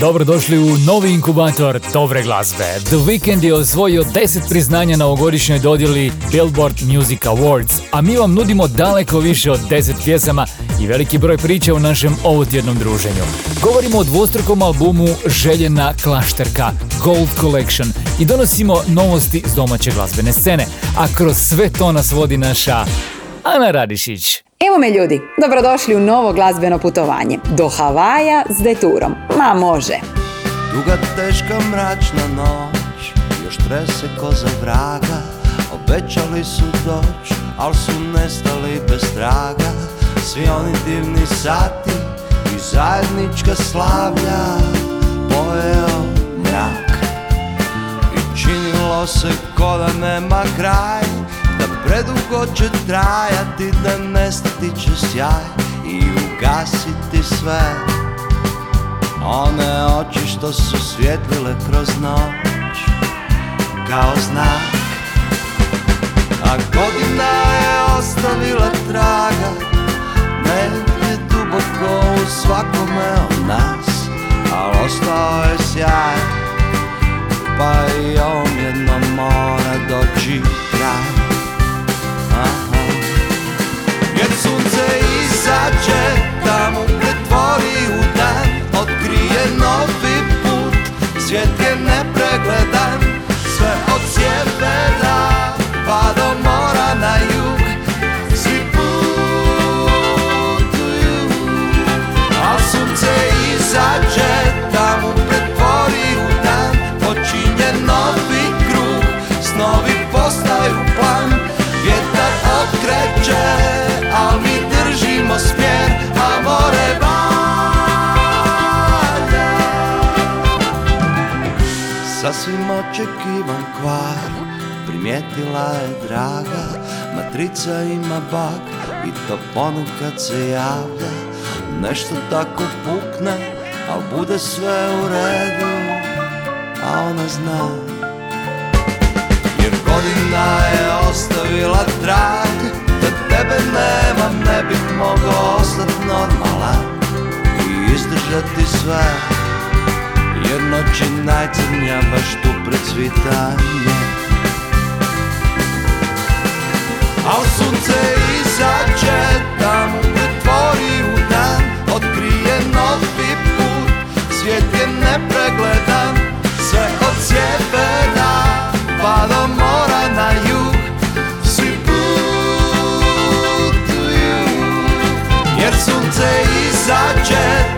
Dobrodošli u novi inkubator dobre glazbe. The Weeknd je osvojio 10 priznanja na ovogodišnjoj dodjeli Billboard Music Awards, a mi vam nudimo daleko više od 10 pjesama i veliki broj priča u našem ovotjednom druženju. Govorimo o dvostrukom albumu Željena klašterka Gold Collection i donosimo novosti s domaće glazbene scene, a kroz sve to nas vodi naša Ana Radišić. Evo me ljudi, dobrodošli u novo glazbeno putovanje. Do Havaja s deturom. Ma može. Duga, teška, mračna noć Još trese ko za vraga Obećali su doć Al su nestali bez traga Svi oni divni sati I zajednička slavlja Pojeo mrak I činilo se ko da nema kraj predugo će trajati Da nestati će sjaj I ugasiti sve. One oči što su svjetlile kroz noć Kao znak. A godina je ostavila traga Negdje duboko u svakome od nas Al ostao je sjaj Pa i ovom Sasvim očekivan kvar. Primijetila je draga Matrica ima bak I to ponekad se javlja. Nešto tako pukne Al bude sve u redu A ona zna. Jer godina je ostavila trag Da tebe nemam ne bih mogao ostat normalan I izdržati sve Jer noć je najcrnja baš tu pred svitanje. Al sunce izađe da mu pretvori u dan Otkrije novi put, svijet je nepregledan Sve od sjevera pa do mora na jug. Svi putuju Jer sunce izađe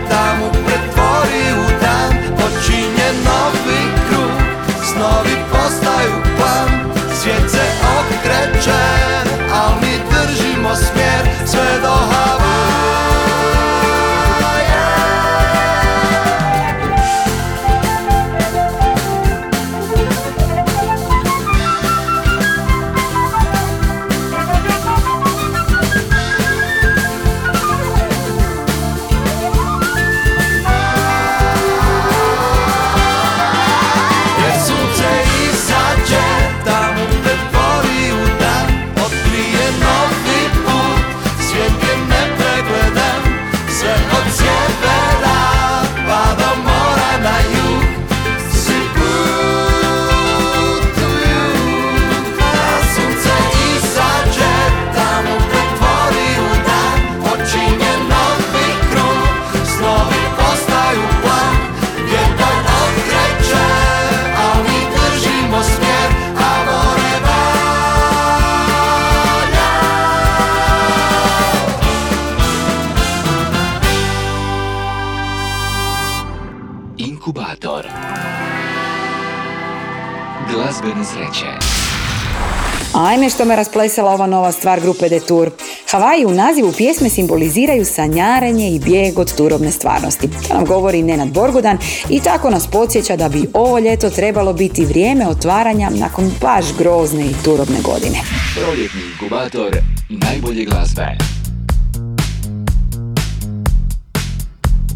što me rasplesala ova nova stvar grupe Detour. Havaji u nazivu pjesme simboliziraju sanjarenje i bijeg od turobne stvarnosti. To nam govori Nenad Borgudan i tako nas podsjeća da bi ovo ljeto trebalo biti vrijeme otvaranja nakon baš grozne i turobne godine. Proljetni inkubator najbolje glazbe.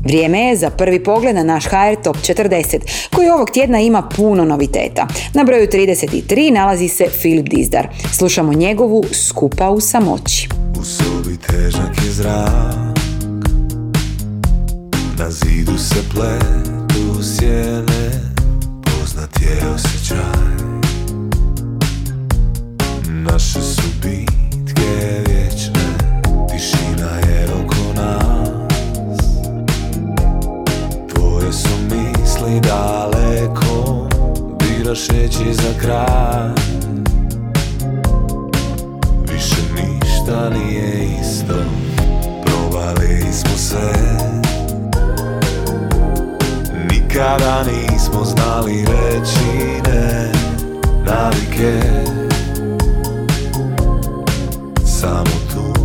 Vrijeme je za prvi pogled na naš HR Top 40, koji ovog tjedna ima puno noviteta. Na broju 33 nalazi se Filip Dizdar. Slušamo njegovu Skupa u samoći. U sobi težak je zrak Na zidu se pletu sjene Poznat je osjećaj Naše su bitke vječne Tišina je oko Tvoje su misli daleko Biraš reći za kraj. Više ništa nije isto Probali smo se Nikada nismo znali reći ne Navike. Samo tu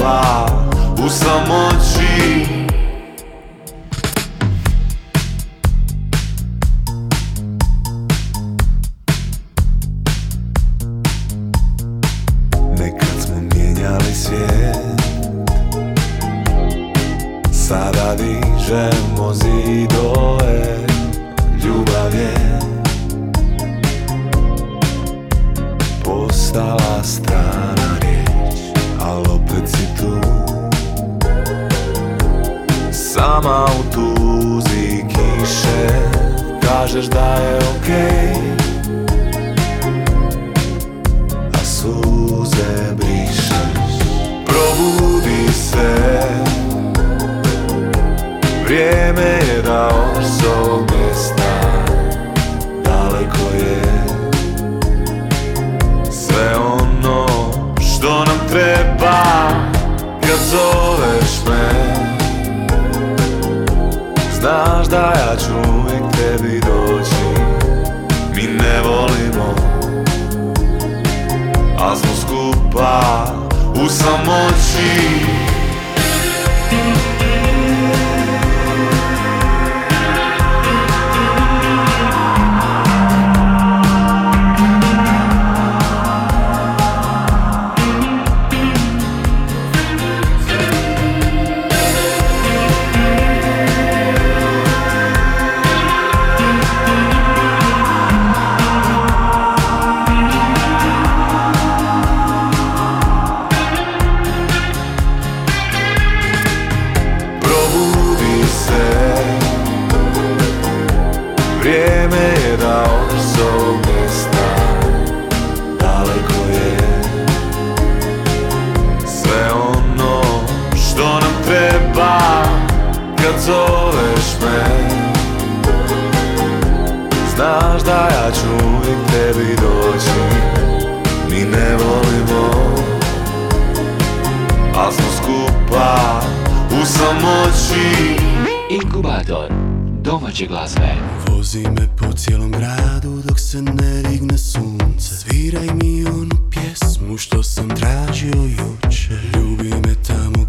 skupa u samoći Kažeš da je okej. A suze brišeš Probudi se. Vrijeme je da odeš s ovog mjesta Daleko je. Sve ono što nam treba Kad zoveš me. Znaš da ja u samoći skupa u samoći. Inkubator domaće glazbe. Vozi me po cijelom gradu dok se ne digne sunce. Sviraj mi onu pjesmu što sam tražio juče Ljubi me tamo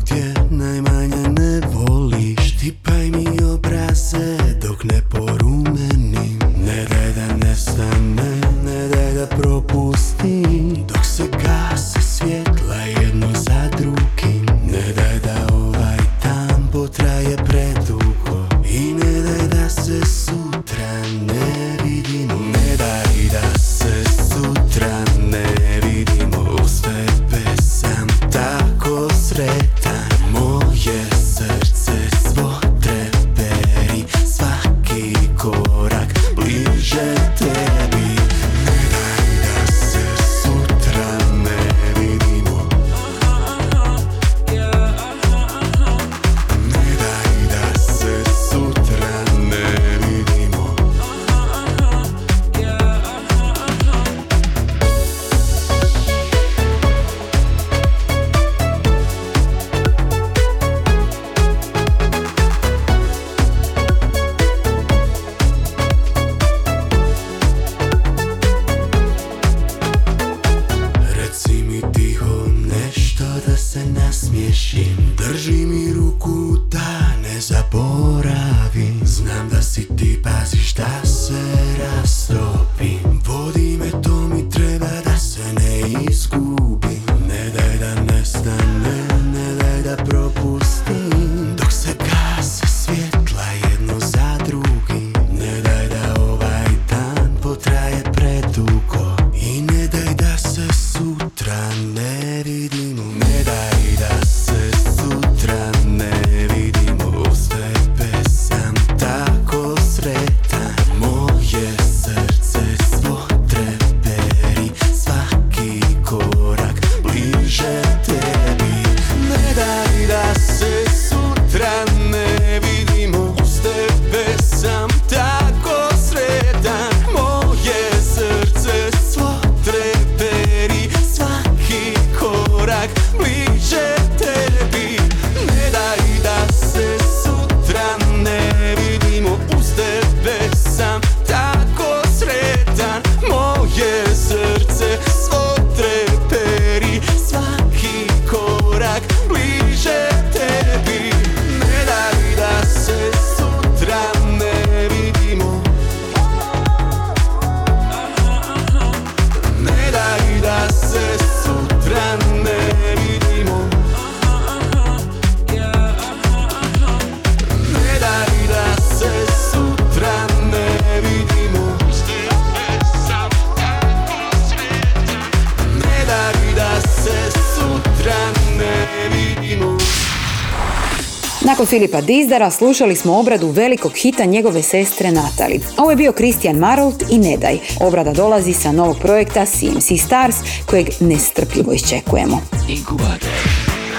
Filipa Dizdara slušali smo obradu velikog hita njegove sestre Natali. Ovo je bio Kristijan Marolt i Nedaj. Obrada dolazi sa novog projekta CMC Stars kojeg nestrpljivo iščekujemo. Inkubator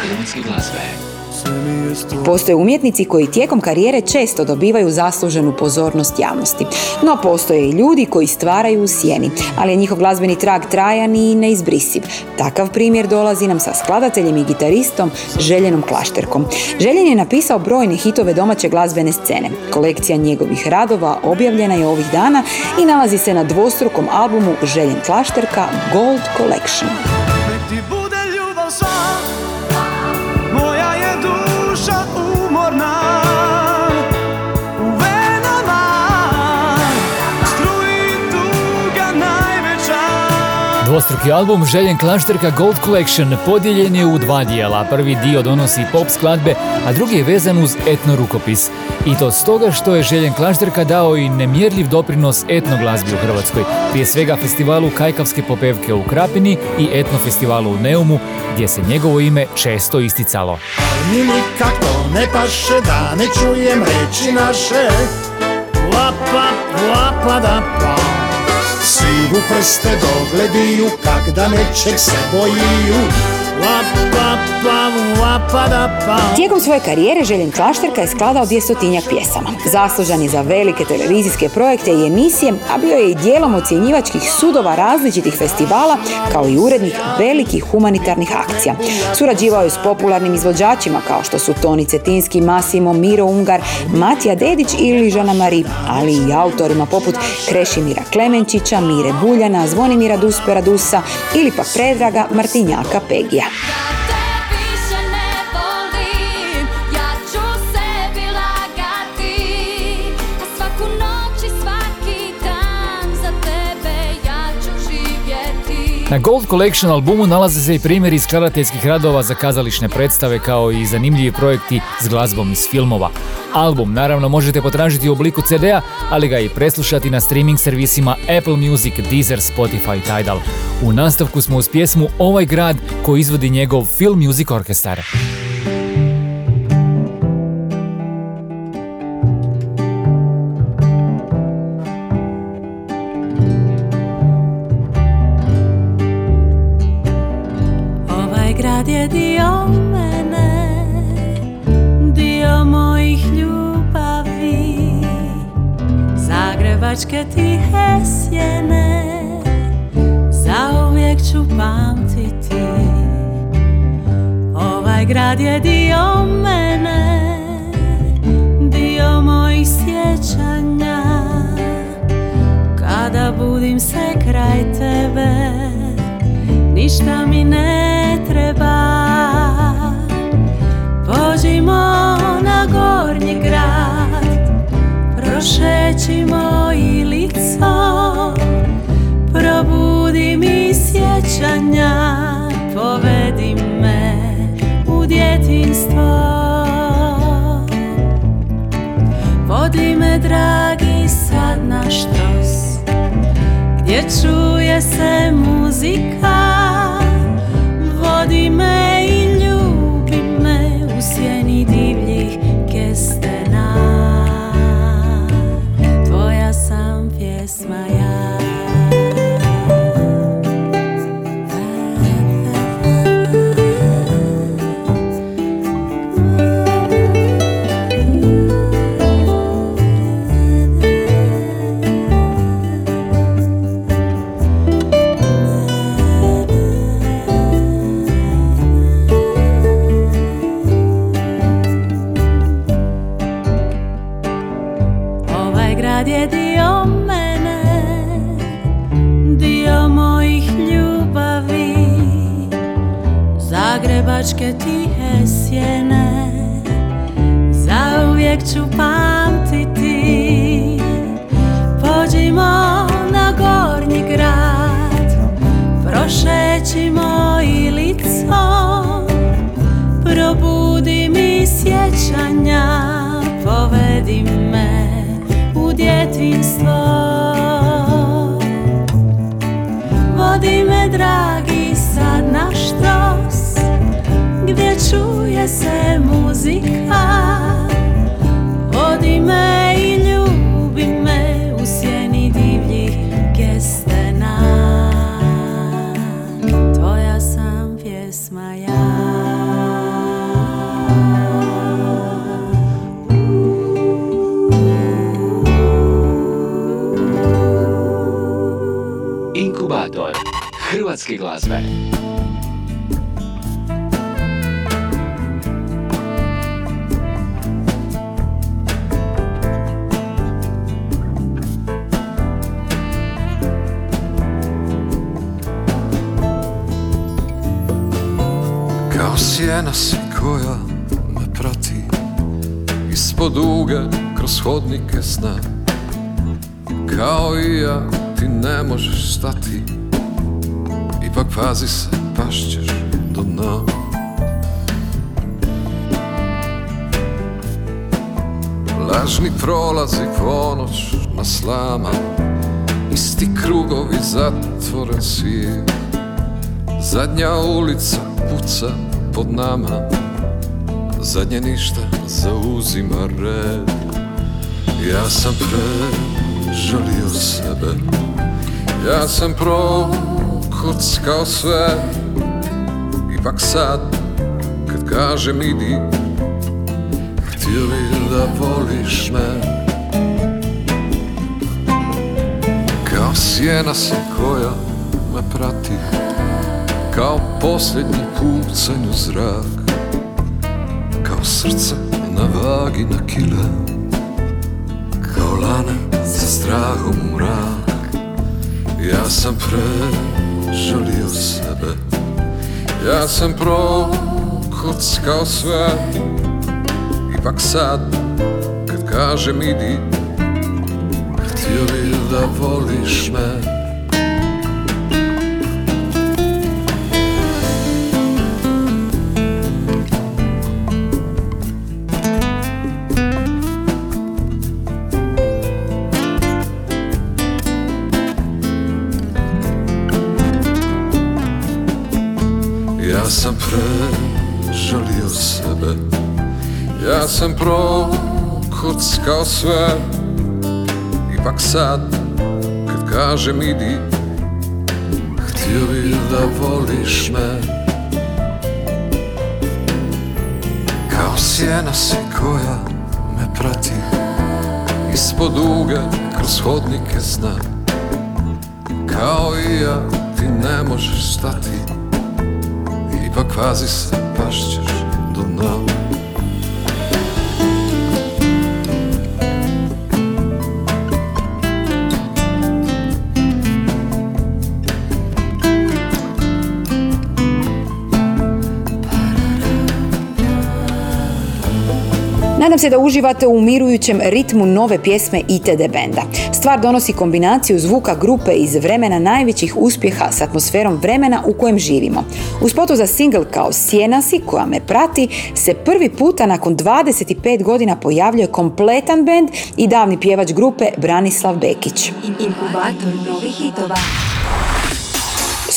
hrvatske glazbe. Postoje umjetnici koji tijekom karijere često dobivaju zasluženu pozornost javnosti. No postoje i ljudi koji stvaraju u sjeni, ali je njihov glazbeni trag trajan i neizbrisiv. Takav primjer dolazi nam sa skladateljem i gitaristom Željenom Klašterkom. Željen je napisao brojne hitove domaće glazbene scene. Kolekcija njegovih radova objavljena je ovih dana i nalazi se na dvostrukom albumu Željen Klašterka Gold Collection. Dvostruki album Željen Klašterka Gold Collection podijeljen je u dva dijela. Prvi dio donosi pop skladbe, a drugi je vezan uz etno rukopis. I to stoga što je Željen Klašterka dao i nemjerljiv doprinos etno glazbi u Hrvatskoj. Prije svega festivalu Kajkavske popevke u Krapini i etno festivalu u Neumu, gdje se njegovo ime često isticalo. Mi nikako ne paše da ne čujem reči naše Lapa, lapa da pa Svi u prste doglediju kak da nečeg se bojiju Pa, pa Tijekom svoje karijere Željen Klašterka je skladao dvjestotinjak pjesama. Zaslužan je za velike televizijske projekte i emisije, a bio je i dijelom ocjenjivačkih sudova različitih festivala, kao i urednik velikih humanitarnih akcija. Surađivao je s popularnim izvođačima kao što su Toni Cetinski, Masimo, Miro Ungar, Matija Dedić ili Žana Mari, ali i autorima poput Krešimira Klemenčića, Mire Buljana, Zvonimira Duspera Dusa ili pak Predraga Martinjaka Pegija. Na Gold Collection albumu nalaze se i primjeri skladateljskih radova za kazališne predstave kao i zanimljivi projekti s glazbom iz filmova. Album naravno možete potražiti u obliku CD-a, ali ga i preslušati na streaming servisima Apple Music, Deezer, Spotify i Tidal. U nastavku smo uz pjesmu Ovaj grad koji izvodi njegov Film Music Orkestar. Sjena si koja me prati Ispod uge kroz hodnike sna. Kao i ja ti ne možeš stati. Ipak pazi se, pašćeš do dna. Lažni prolazi ponoć na slama Isti krugovi zatvoren svijet. Zadnja ulica puca pod nama. Zadnje ništa zauzima red. Ja sam prežalio sebe. Ja sam prokockao sve. Ipak sad kad kažem idi Htio bi da voliš me. Kao sjena si koja me prati kao posljednji pucanj u zrak Kao srce na vagi na kile Kao lana sa strahom u mrak. Ja sam prežalio sebe Ja sam prokockao sve. Ipak sad kad kažem idi Htio bi da voliš me Ja sam prežalio sebe. Ja sam prokockao sve. Ipak sad kad kažem idi Htio bi da voliš me. Kao sjena si koja me prati Ispod uge kroz hodnike zna. Kao i ja ti ne možeš stati Ipak vazi se, pašćeš do dna se da uživate u umirujućem ritmu nove pjesme ITD benda. Stvar donosi kombinaciju zvuka grupe iz vremena najvećih uspjeha s atmosferom vremena u kojem živimo. U spotu za single kao Sjenasi, koja me prati, se prvi puta nakon 25 godina pojavljuje kompletan bend i davni pjevač grupe Branislav Bekić. Inkubator novih hitova.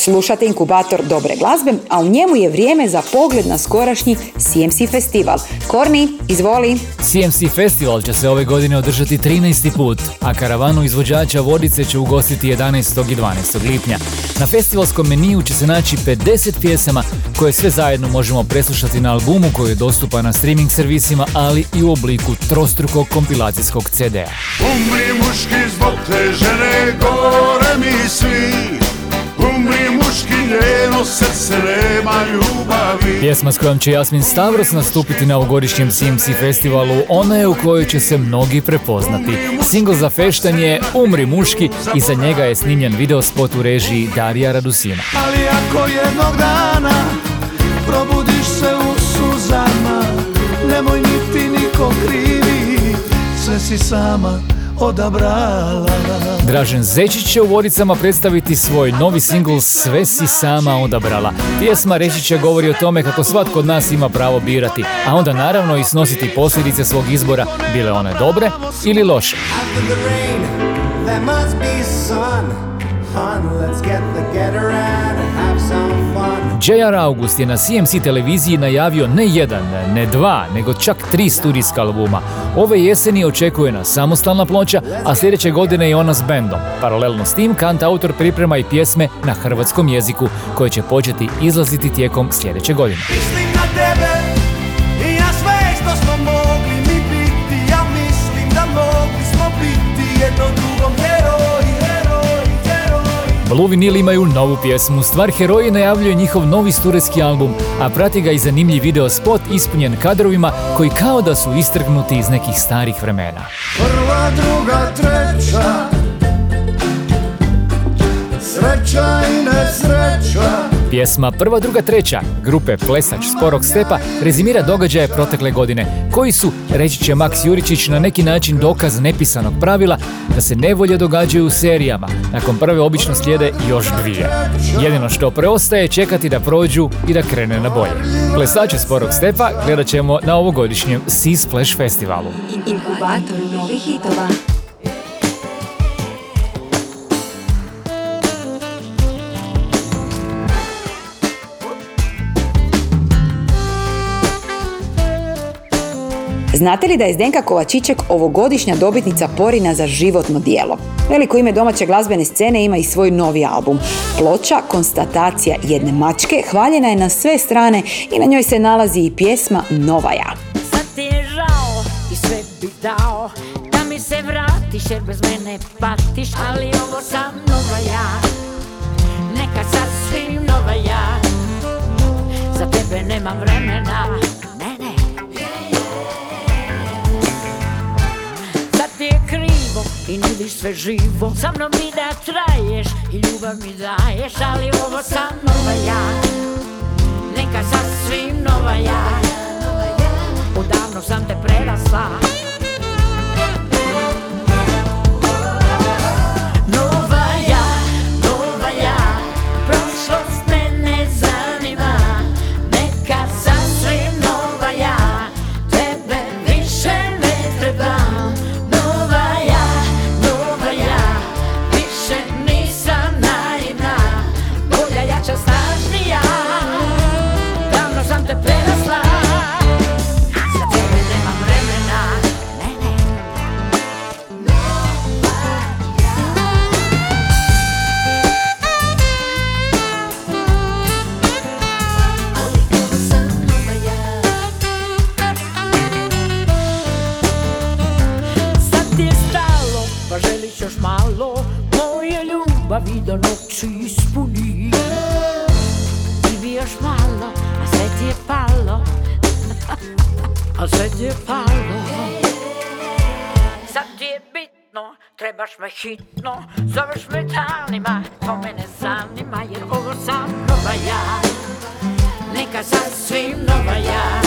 Slušate inkubator dobre glazbe, a u njemu je vrijeme za pogled na skorašnji CMC festival. Korni, izvoli. CMC Festival će se ove godine održati 13. put, a karavanu izvođača Vodice će ugostiti 11. i 12. lipnja. Na festivalskom meniju će se naći 50 pjesama koje sve zajedno možemo preslušati na albumu koji je dostupan na streaming servisima, ali i u obliku trostrukog kompilacijskog CD-a. Umri muški zbog te žene, gore mi svi njeno srce nema ljubavi Pjesma s kojom će Jasmin Stavros nastupiti na ovogodišnjem CMC festivalu, ona je u kojoj će se mnogi prepoznati. Single za feštan je Umri muški i za njega je snimljen video spot u režiji Darija Radusina. Ali ako jednog dana probudiš se u suzama Nemoj niti niko krivi, sve si sama odabrala Dražen Zečić će u Vodicama predstaviti svoj novi singl Sve si sama odabrala. Pjesma Rečića govori o tome kako svatko od nas ima pravo birati, a onda naravno i snositi posljedice svog izbora, bile one dobre ili loše. After the rain, there must be sun. Hun, let's get together and have some. J.R. August je na CMC televiziji najavio ne jedan, ne dva, nego čak tri studijska albuma. Ove jeseni očekuje na samostalna ploča, a sljedeće godine i ona s bendom. Paralelno s tim, kant autor priprema i pjesme na hrvatskom jeziku, koje će početi izlaziti tijekom sljedeće godine. Blue Vinyl imaju novu pjesmu. Stvar heroji najavljuje njihov novi sturetski album, a prati ga i zanimljiv video spot ispunjen kadrovima koji kao da su istrgnuti iz nekih starih vremena. Prva, druga, treća Sreća i nesreća Pjesma Prva, druga, treća grupe Plesač Sporog stepa rezimira događaje protekle godine, koji su, reći će Maks Juričić, na neki način dokaz nepisanog pravila da se nevolje događaju u serijama. Nakon prve obično slijede još dvije. Jedino što preostaje je čekati da prođu i da krene na bolje. Plesače Sporog stepa gledat ćemo na ovogodišnjem Sea Splash festivalu. Inkubator novih hitova. Znate li da je Zdenka Kovačićek ovogodišnja dobitnica Porina za životno dijelo? Veliko ime domaće glazbene scene ima i svoj novi album. Ploča Konstatacija jedne mačke hvaljena je na sve strane i na njoj se nalazi i pjesma Nova ja. Sad ti je žao i sve bi dao Da mi se vratiš jer bez mene patiš Ali ovo sam nova ja Neka sasvim nova ja Za tebe nemam vremena i nudiš sve živo. Sa mnom mi da traješ. I ljubav mi daješ Ali ovo sam nova ja. Neka sasvim nova ja. Odavno sam te prerasla ljubavi do noći ispuni. Ti bi još malo, a sve ti je palo. A sve ti je palo. Sad ti je bitno, trebaš me hitno. Zoveš me danima, to me ne zanima Jer ovo sam nova ja. Neka sasvim nova ja.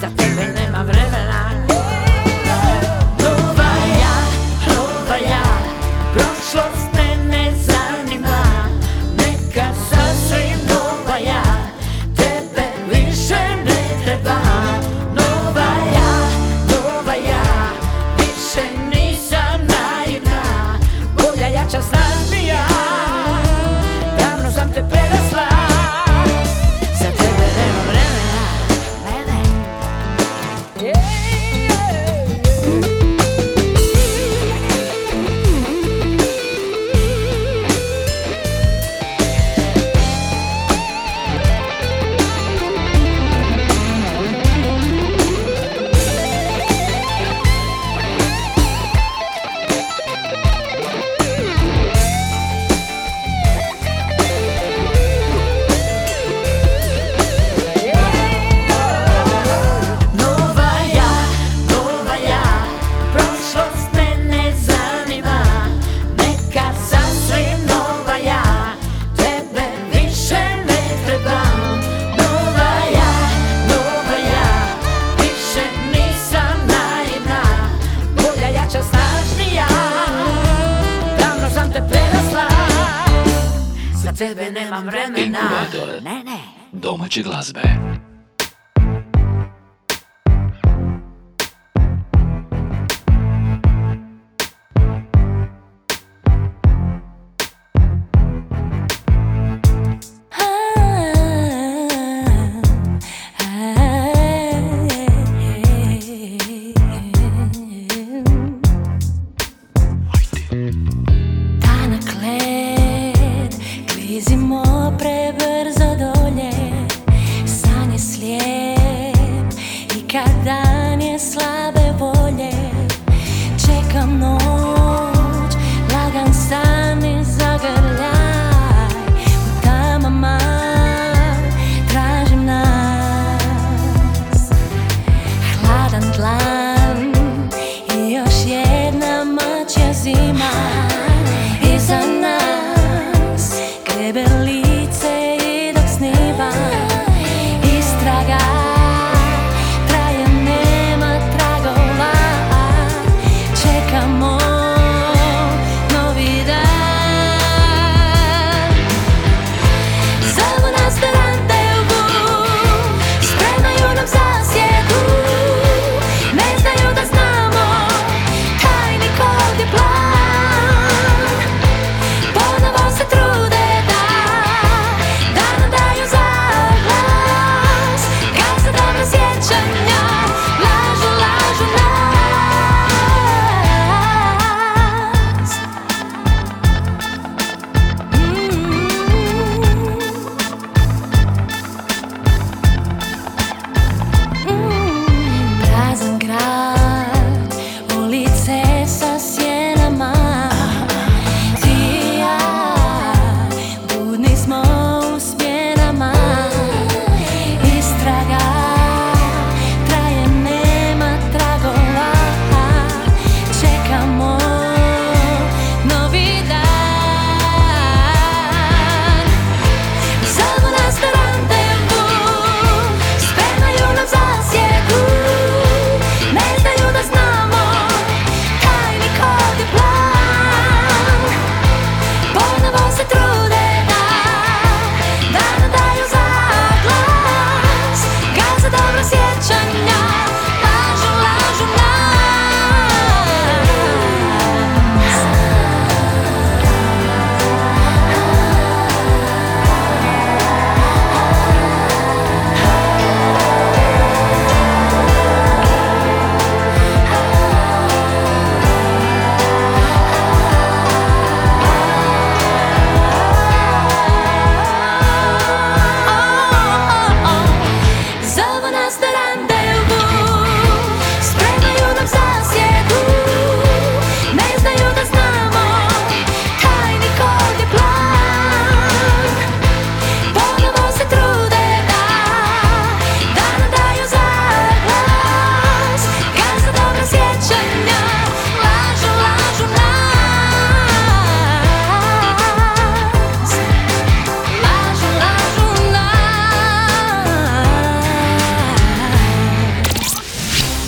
Za tebe nema vremena. Nova ja, nova ja. Prošlost tebe nemam vremena Inkubator. Ne, ne Domaće glazbe.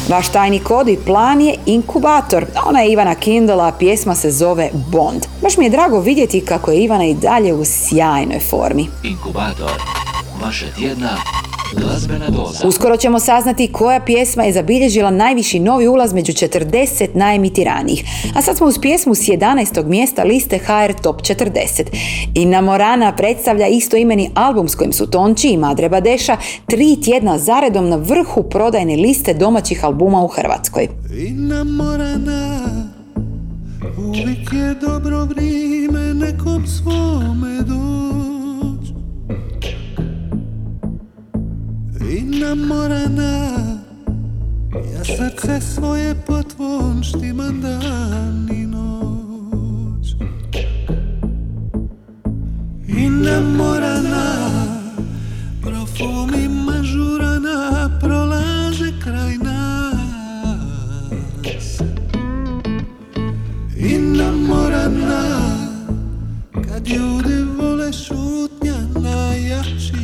Vaš tajni kod i plan je Inkubator. Ona je Ivana Kindle, a pjesma se zove Bond. Baš mi je drago vidjeti kako je Ivana i dalje u sjajnoj formi. Inkubator. Vaša tjedna. Uskoro ćemo saznati koja pjesma je zabilježila najviši novi ulaz među 40 najemitiranijih. A sad smo uz pjesmu s 11. mjesta liste HR Top 40. Inna Morana predstavlja istoimeni album s kojim su Tonči i Madre Badeša tri tjedna zaredom na vrhu prodajne liste domaćih albuma u Hrvatskoj. Morana Uvijek je dobro vrijeme nekom svome doć I namorana Ja srce svoje po tvom štimam dan i noć. I namorana Profumima žurana prolaze kraj nas. I namorana Kad ljudi vole šutnja najjači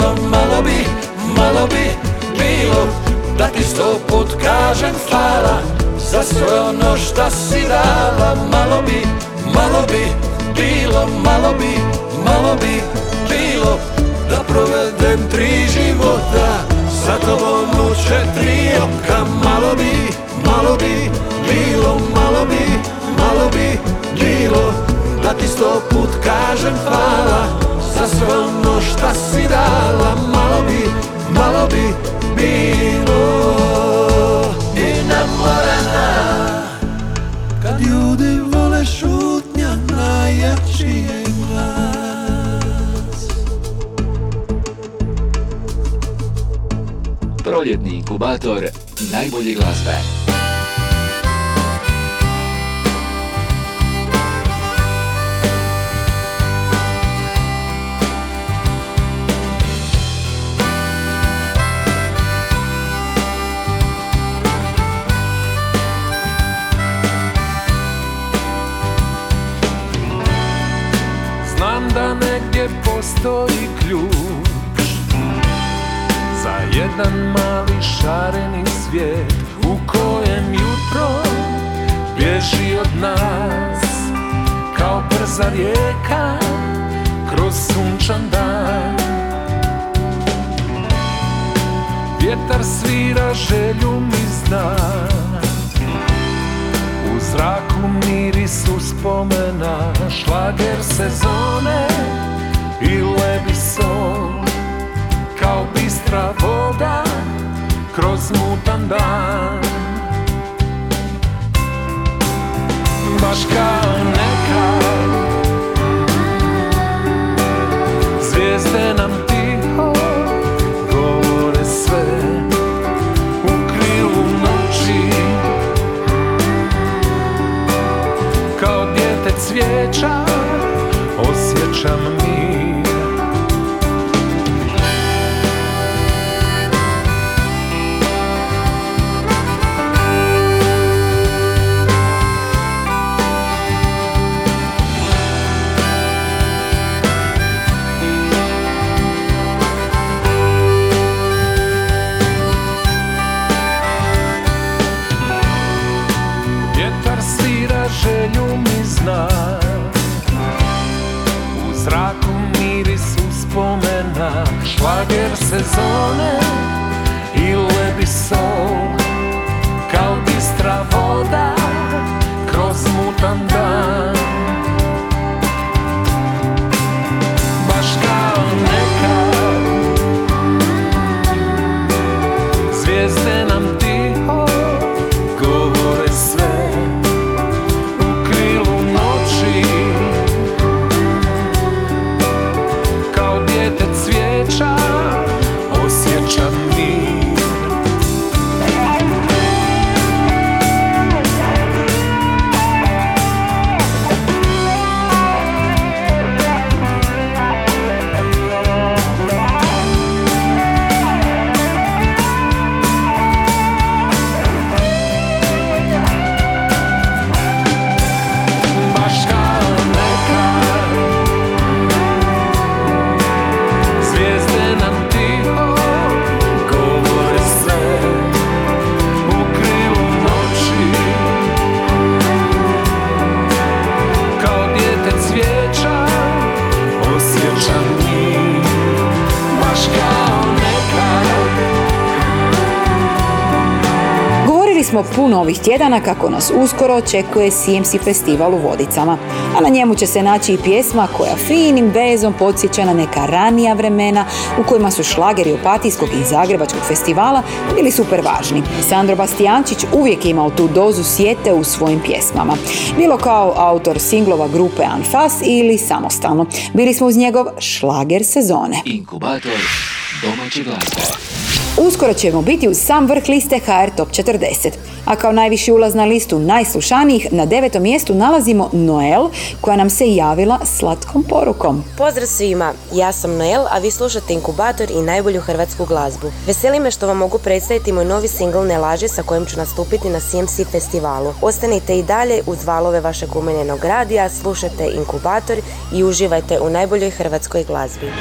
bilo, malo bi, malo bi bilo Da ti sto put kažem hvala za sve ono šta si dala. Malo bi, malo bi bilo, malo bi, malo bi bilo Da provedem tri života. Sa tobom u četiri oka Malo bi, malo bi bilo, malo bi, malo bi bilo Da ti sto put kažem hvala za sve ono šta si dala. Malo bi, malo bi bilo. I namorana Kad ljudi vole šutnja najjači je glas. Proljetni inkubator najbolje glazbe. Jedan mali šareni svijet U kojem jutro bježi od nas Kao brza rijeka kroz sunčan dan. Vjetar svira želju mi zna. U zraku miris uspomena Šlager sezone i lebi sol kroz mutan dan. Baš kao sezone novih tjedana kako nas uskoro očekuje CMC festival u Vodicama. A na njemu će se naći i pjesma koja finim bezom podsjeća na neka ranija vremena u kojima su šlageri Opatijskog i Zagrebačkog festivala bili super važni. Sandro Bastiančić uvijek imao tu dozu sjete u svojim pjesmama. Bilo kao autor singlova grupe Anfas ili samostalno. Bili smo uz njegov šlager sezone. Inkubator domaći glazba. Uskoro ćemo biti u sam vrh liste HR Top 40. A kao najviši ulaz na listu najslušanijih na devetom mjestu nalazimo Noel koja nam se javila slatkom porukom. Pozdrav svima, ja sam Noel, a vi slušate Inkubator i najbolju hrvatsku glazbu. Veseli me što vam mogu predstaviti moj novi singl Ne laži sa kojim ću nastupiti na CMC festivalu. Ostanite i dalje uz valove vašeg umenjenog radija, slušajte Inkubator i uživajte u najboljoj hrvatskoj glazbi.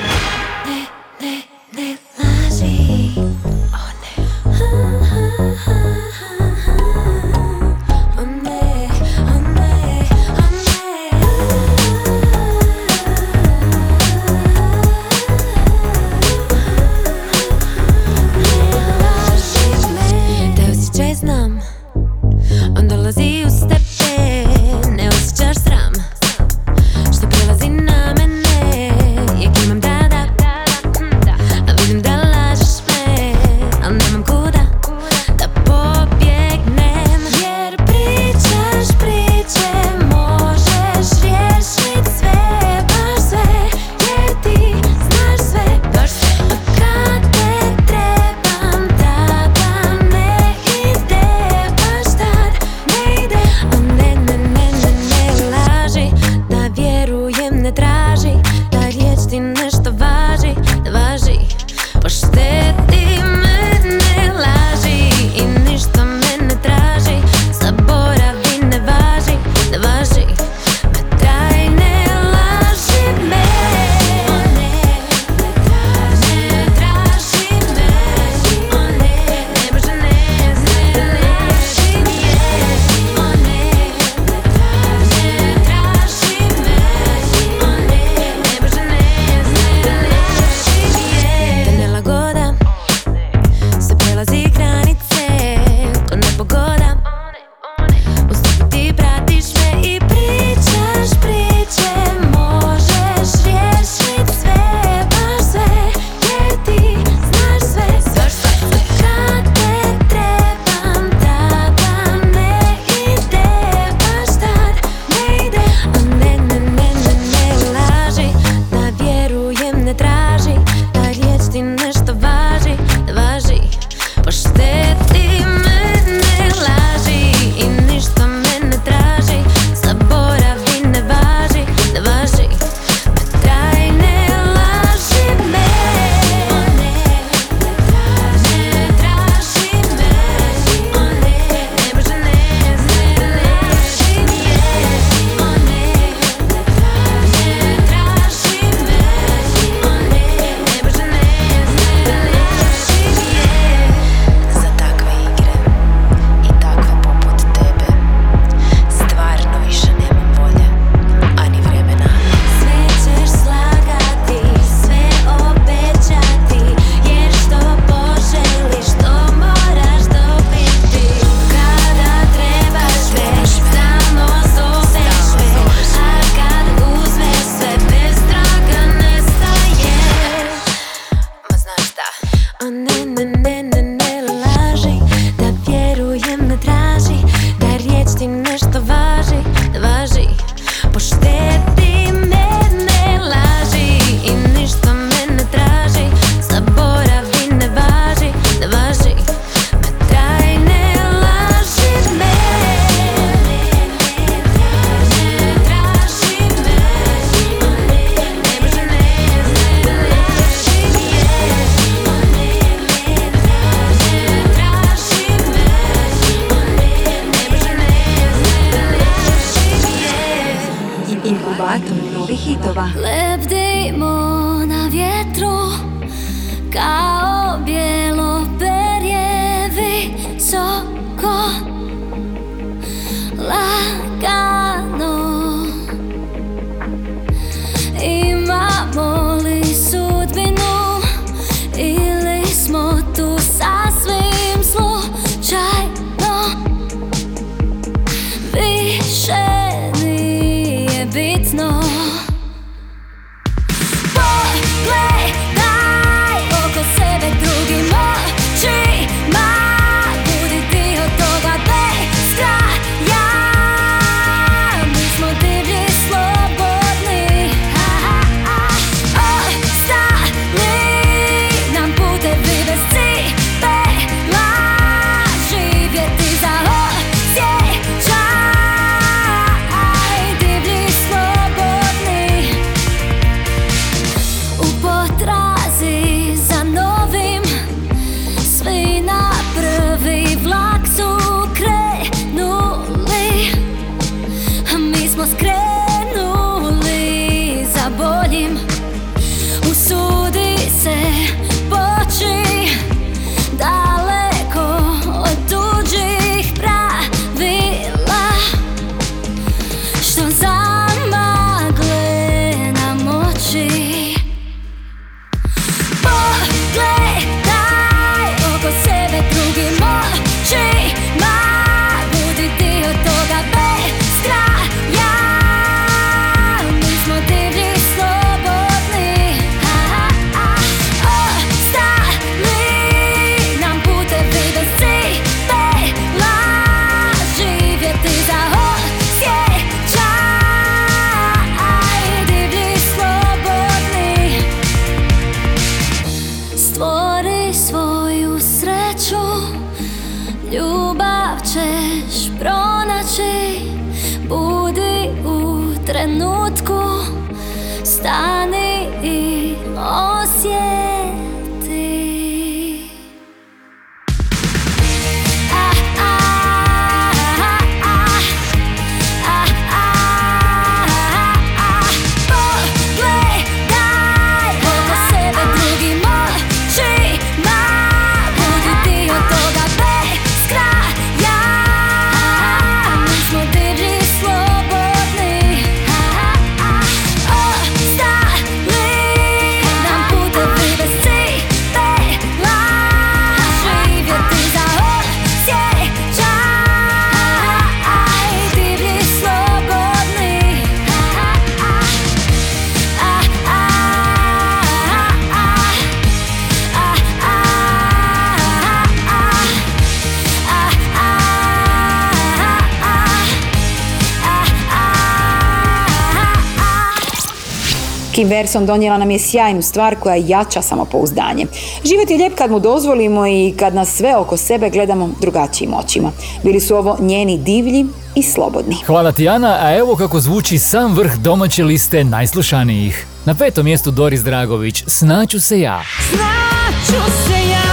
Kim Verson donijela nam je sjajnu stvar koja jača samopouzdanje. Život je lijep kad mu dozvolimo i kad nas sve oko sebe gledamo drugačijim očima. Bili su ovo njeni divlji i slobodni. Hvala ti Ana, a evo kako zvuči sam vrh domaće liste najslušanijih. Na petom mjestu Doris Dragović, Snaću se ja. Znaću se ja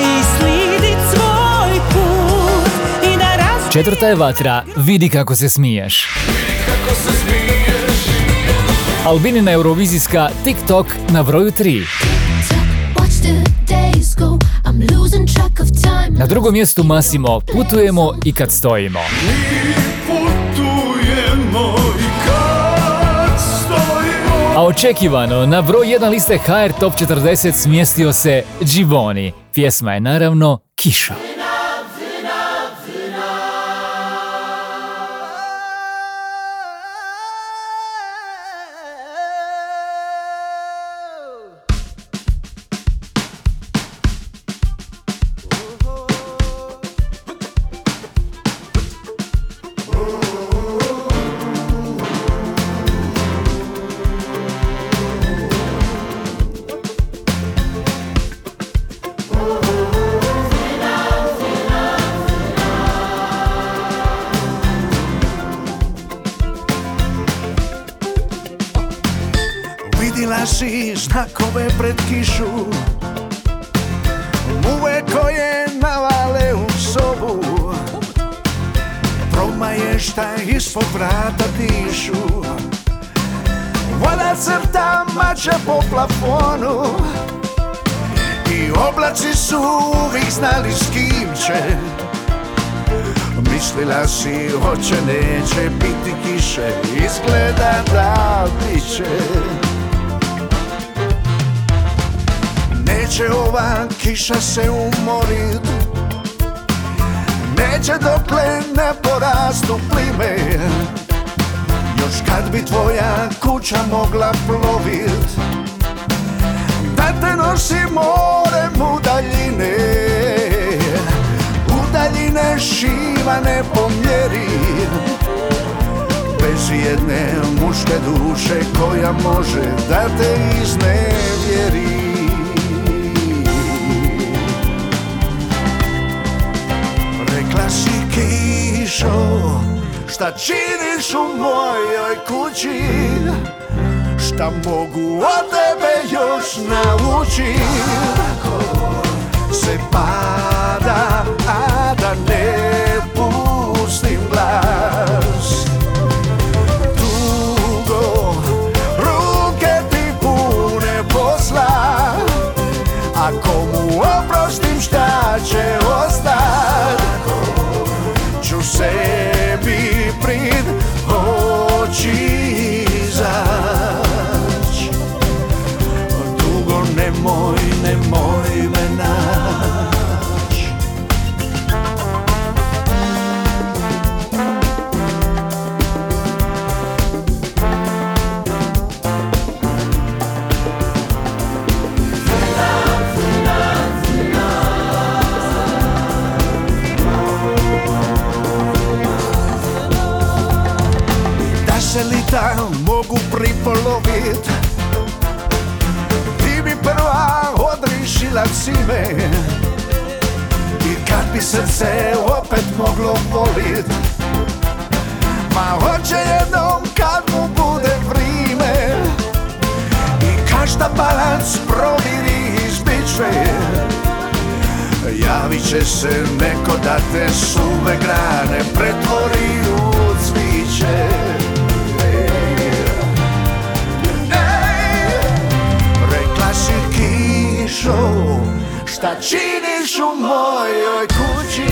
i slidit svoj put i da raz... Četvrta je Vatra, Vidi kako se smiješ. Albinina Eurovizijska TikTok na broju 3. Watch the days go, I'm losing track of time Na drugom mjestu Masimo, Putujemo i kad stojimo. A očekivano, na broj 1 liste HR Top 40 smjestio se Givoni. Pjesma je naravno Kiša. Šivane po mjeri Bez jedne muške duše koja može da te iznevjeri. Rekla si kišo Šta činiš u mojoj kući? Šta mogu od tebe još naučit Se pada, a da ne će ostat. Ću sebi odrišila si me I kad bi srce opet moglo volit Ma hoće jednom kad mu bude vrime I každa balans proviri izbiće Javit će se neko da te suve grane pretvori kišo, šta činiš u mojoj kući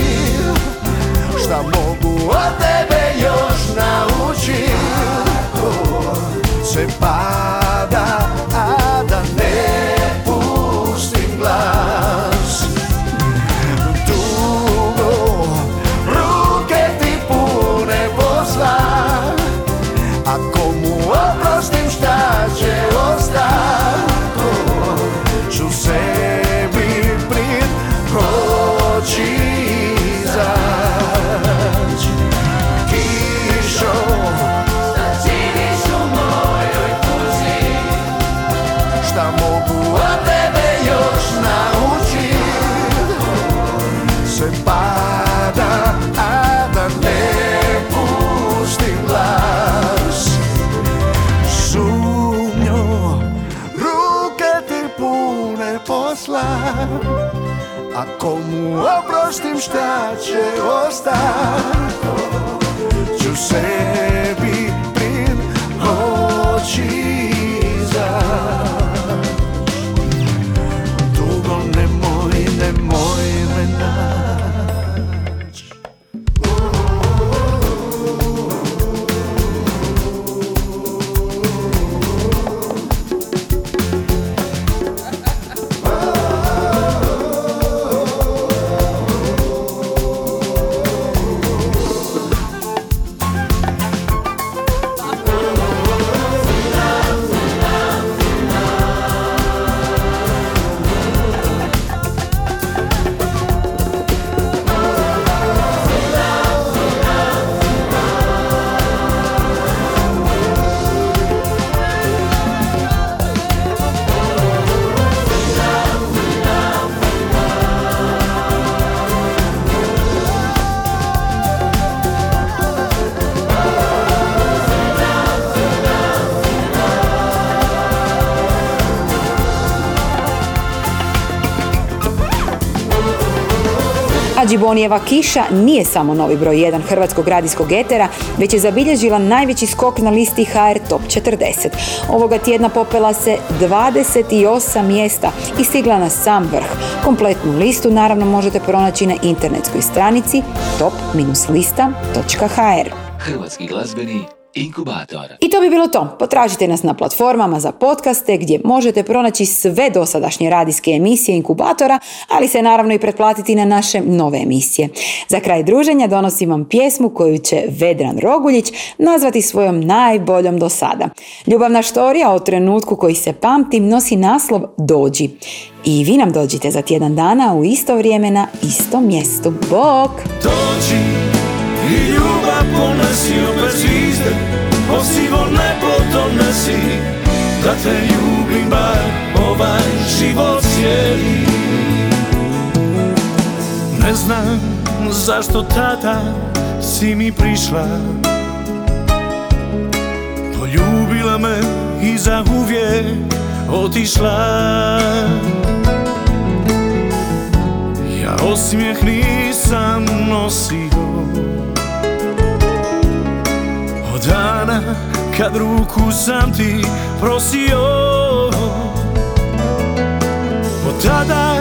Šta mogu od tebe još naučit. Se pada, šta će ostat Ađibonijeva kiša nije samo novi broj 1 hrvatskog radijskog etera, već je zabilježila najveći skok na listi HR Top 40. Ovoga tjedna popela se 28 mjesta i stigla na sam vrh. Kompletnu listu naravno možete pronaći na internetskoj stranici top-lista.hr. Hrvatski glazbeni inkubator. I to bi bilo to. Potražite nas na platformama za podcaste gdje možete pronaći sve dosadašnje radijske emisije inkubatora, ali se naravno i pretplatiti na naše nove emisije. Za kraj druženja donosim vam pjesmu koju će Vedran Roguljić nazvati svojom najboljom do sada. Ljubavna štorija o trenutku koji se pamti nosi naslov Dođi. I vi nam dođite za tjedan dana u isto vrijeme na istom mjestu. Bok! Dođi i ljubav ponesi opet zvizde Po sivo nebo donesi Da te ljubim bar ovaj život cijeli. Ne znam zašto tada si mi prišla. Poljubila me i za uvijek otišla. Ja osmijeh nisam nosio dana kad ruku sam ti prosio. Od tada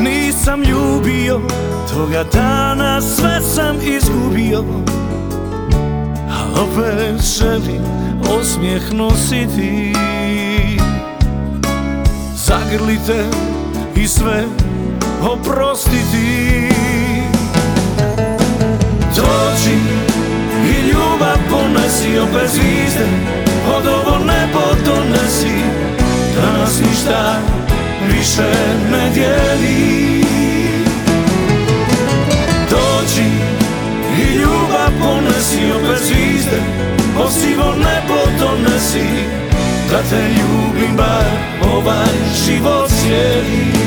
nisam ljubio Toga dana sve sam izgubio. A opet želim osmijeh nositi. Zagrlite i sve oprostiti. Dođi ljubav ponesi opet zvizde. Od ovo nebo donesi Da nas ništa više ne dijeli. Dođi i ljubav ponesi opet zvizde. Po sivo nebo nesi Da te ljubim bar ovaj život cijeli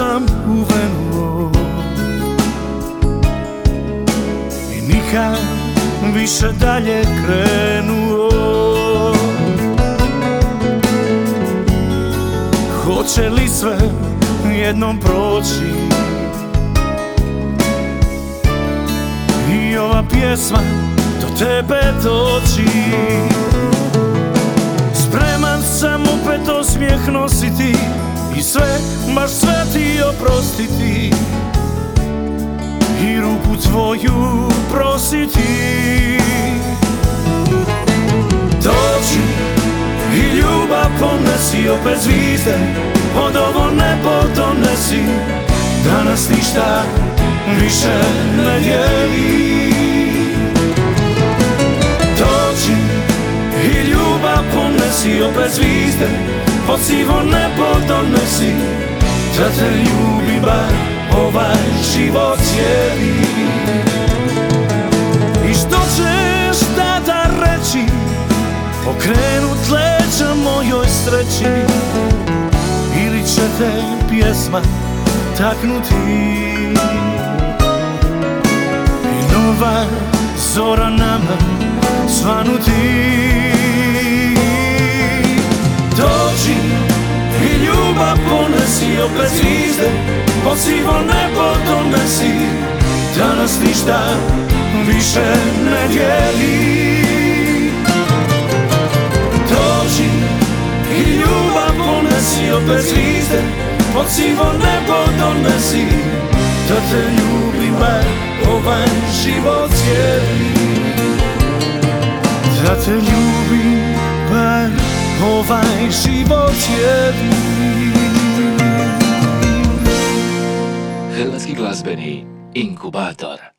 sam uvenuo I nikad više dalje krenuo. Hoće li sve jednom proći? I ova pjesma do tebe doći. Spreman sam opet osmijeh nositi I sve, baš sve ti oprostiti I ruku tvoju prositi Dođi i ljubav ponesi opet zvizde Od ovo nebo donesi. Da nas ništa više ne dijeli. Dođi i ljubav ponesi opet zvizde Pod sivo nebo donesi Da te ljubi bar ovaj život cijeli. I što ćeš tada reći? Okrenut leđa mojoj sreći. Ili će te pjesma taknuti? I nova zora nama svanuti i ljubav ponesi opet zvizde Pod sivo nebo donesi. Da nas ništa više ne dijeli. Dođi i ljubav ponesi opet zvizde Pod sivo nebo donesi. Da te ljubim bar ovaj život cijeli. Da te ljubim bar ovaj život cijeli Hrvatski glazbeni inkubator.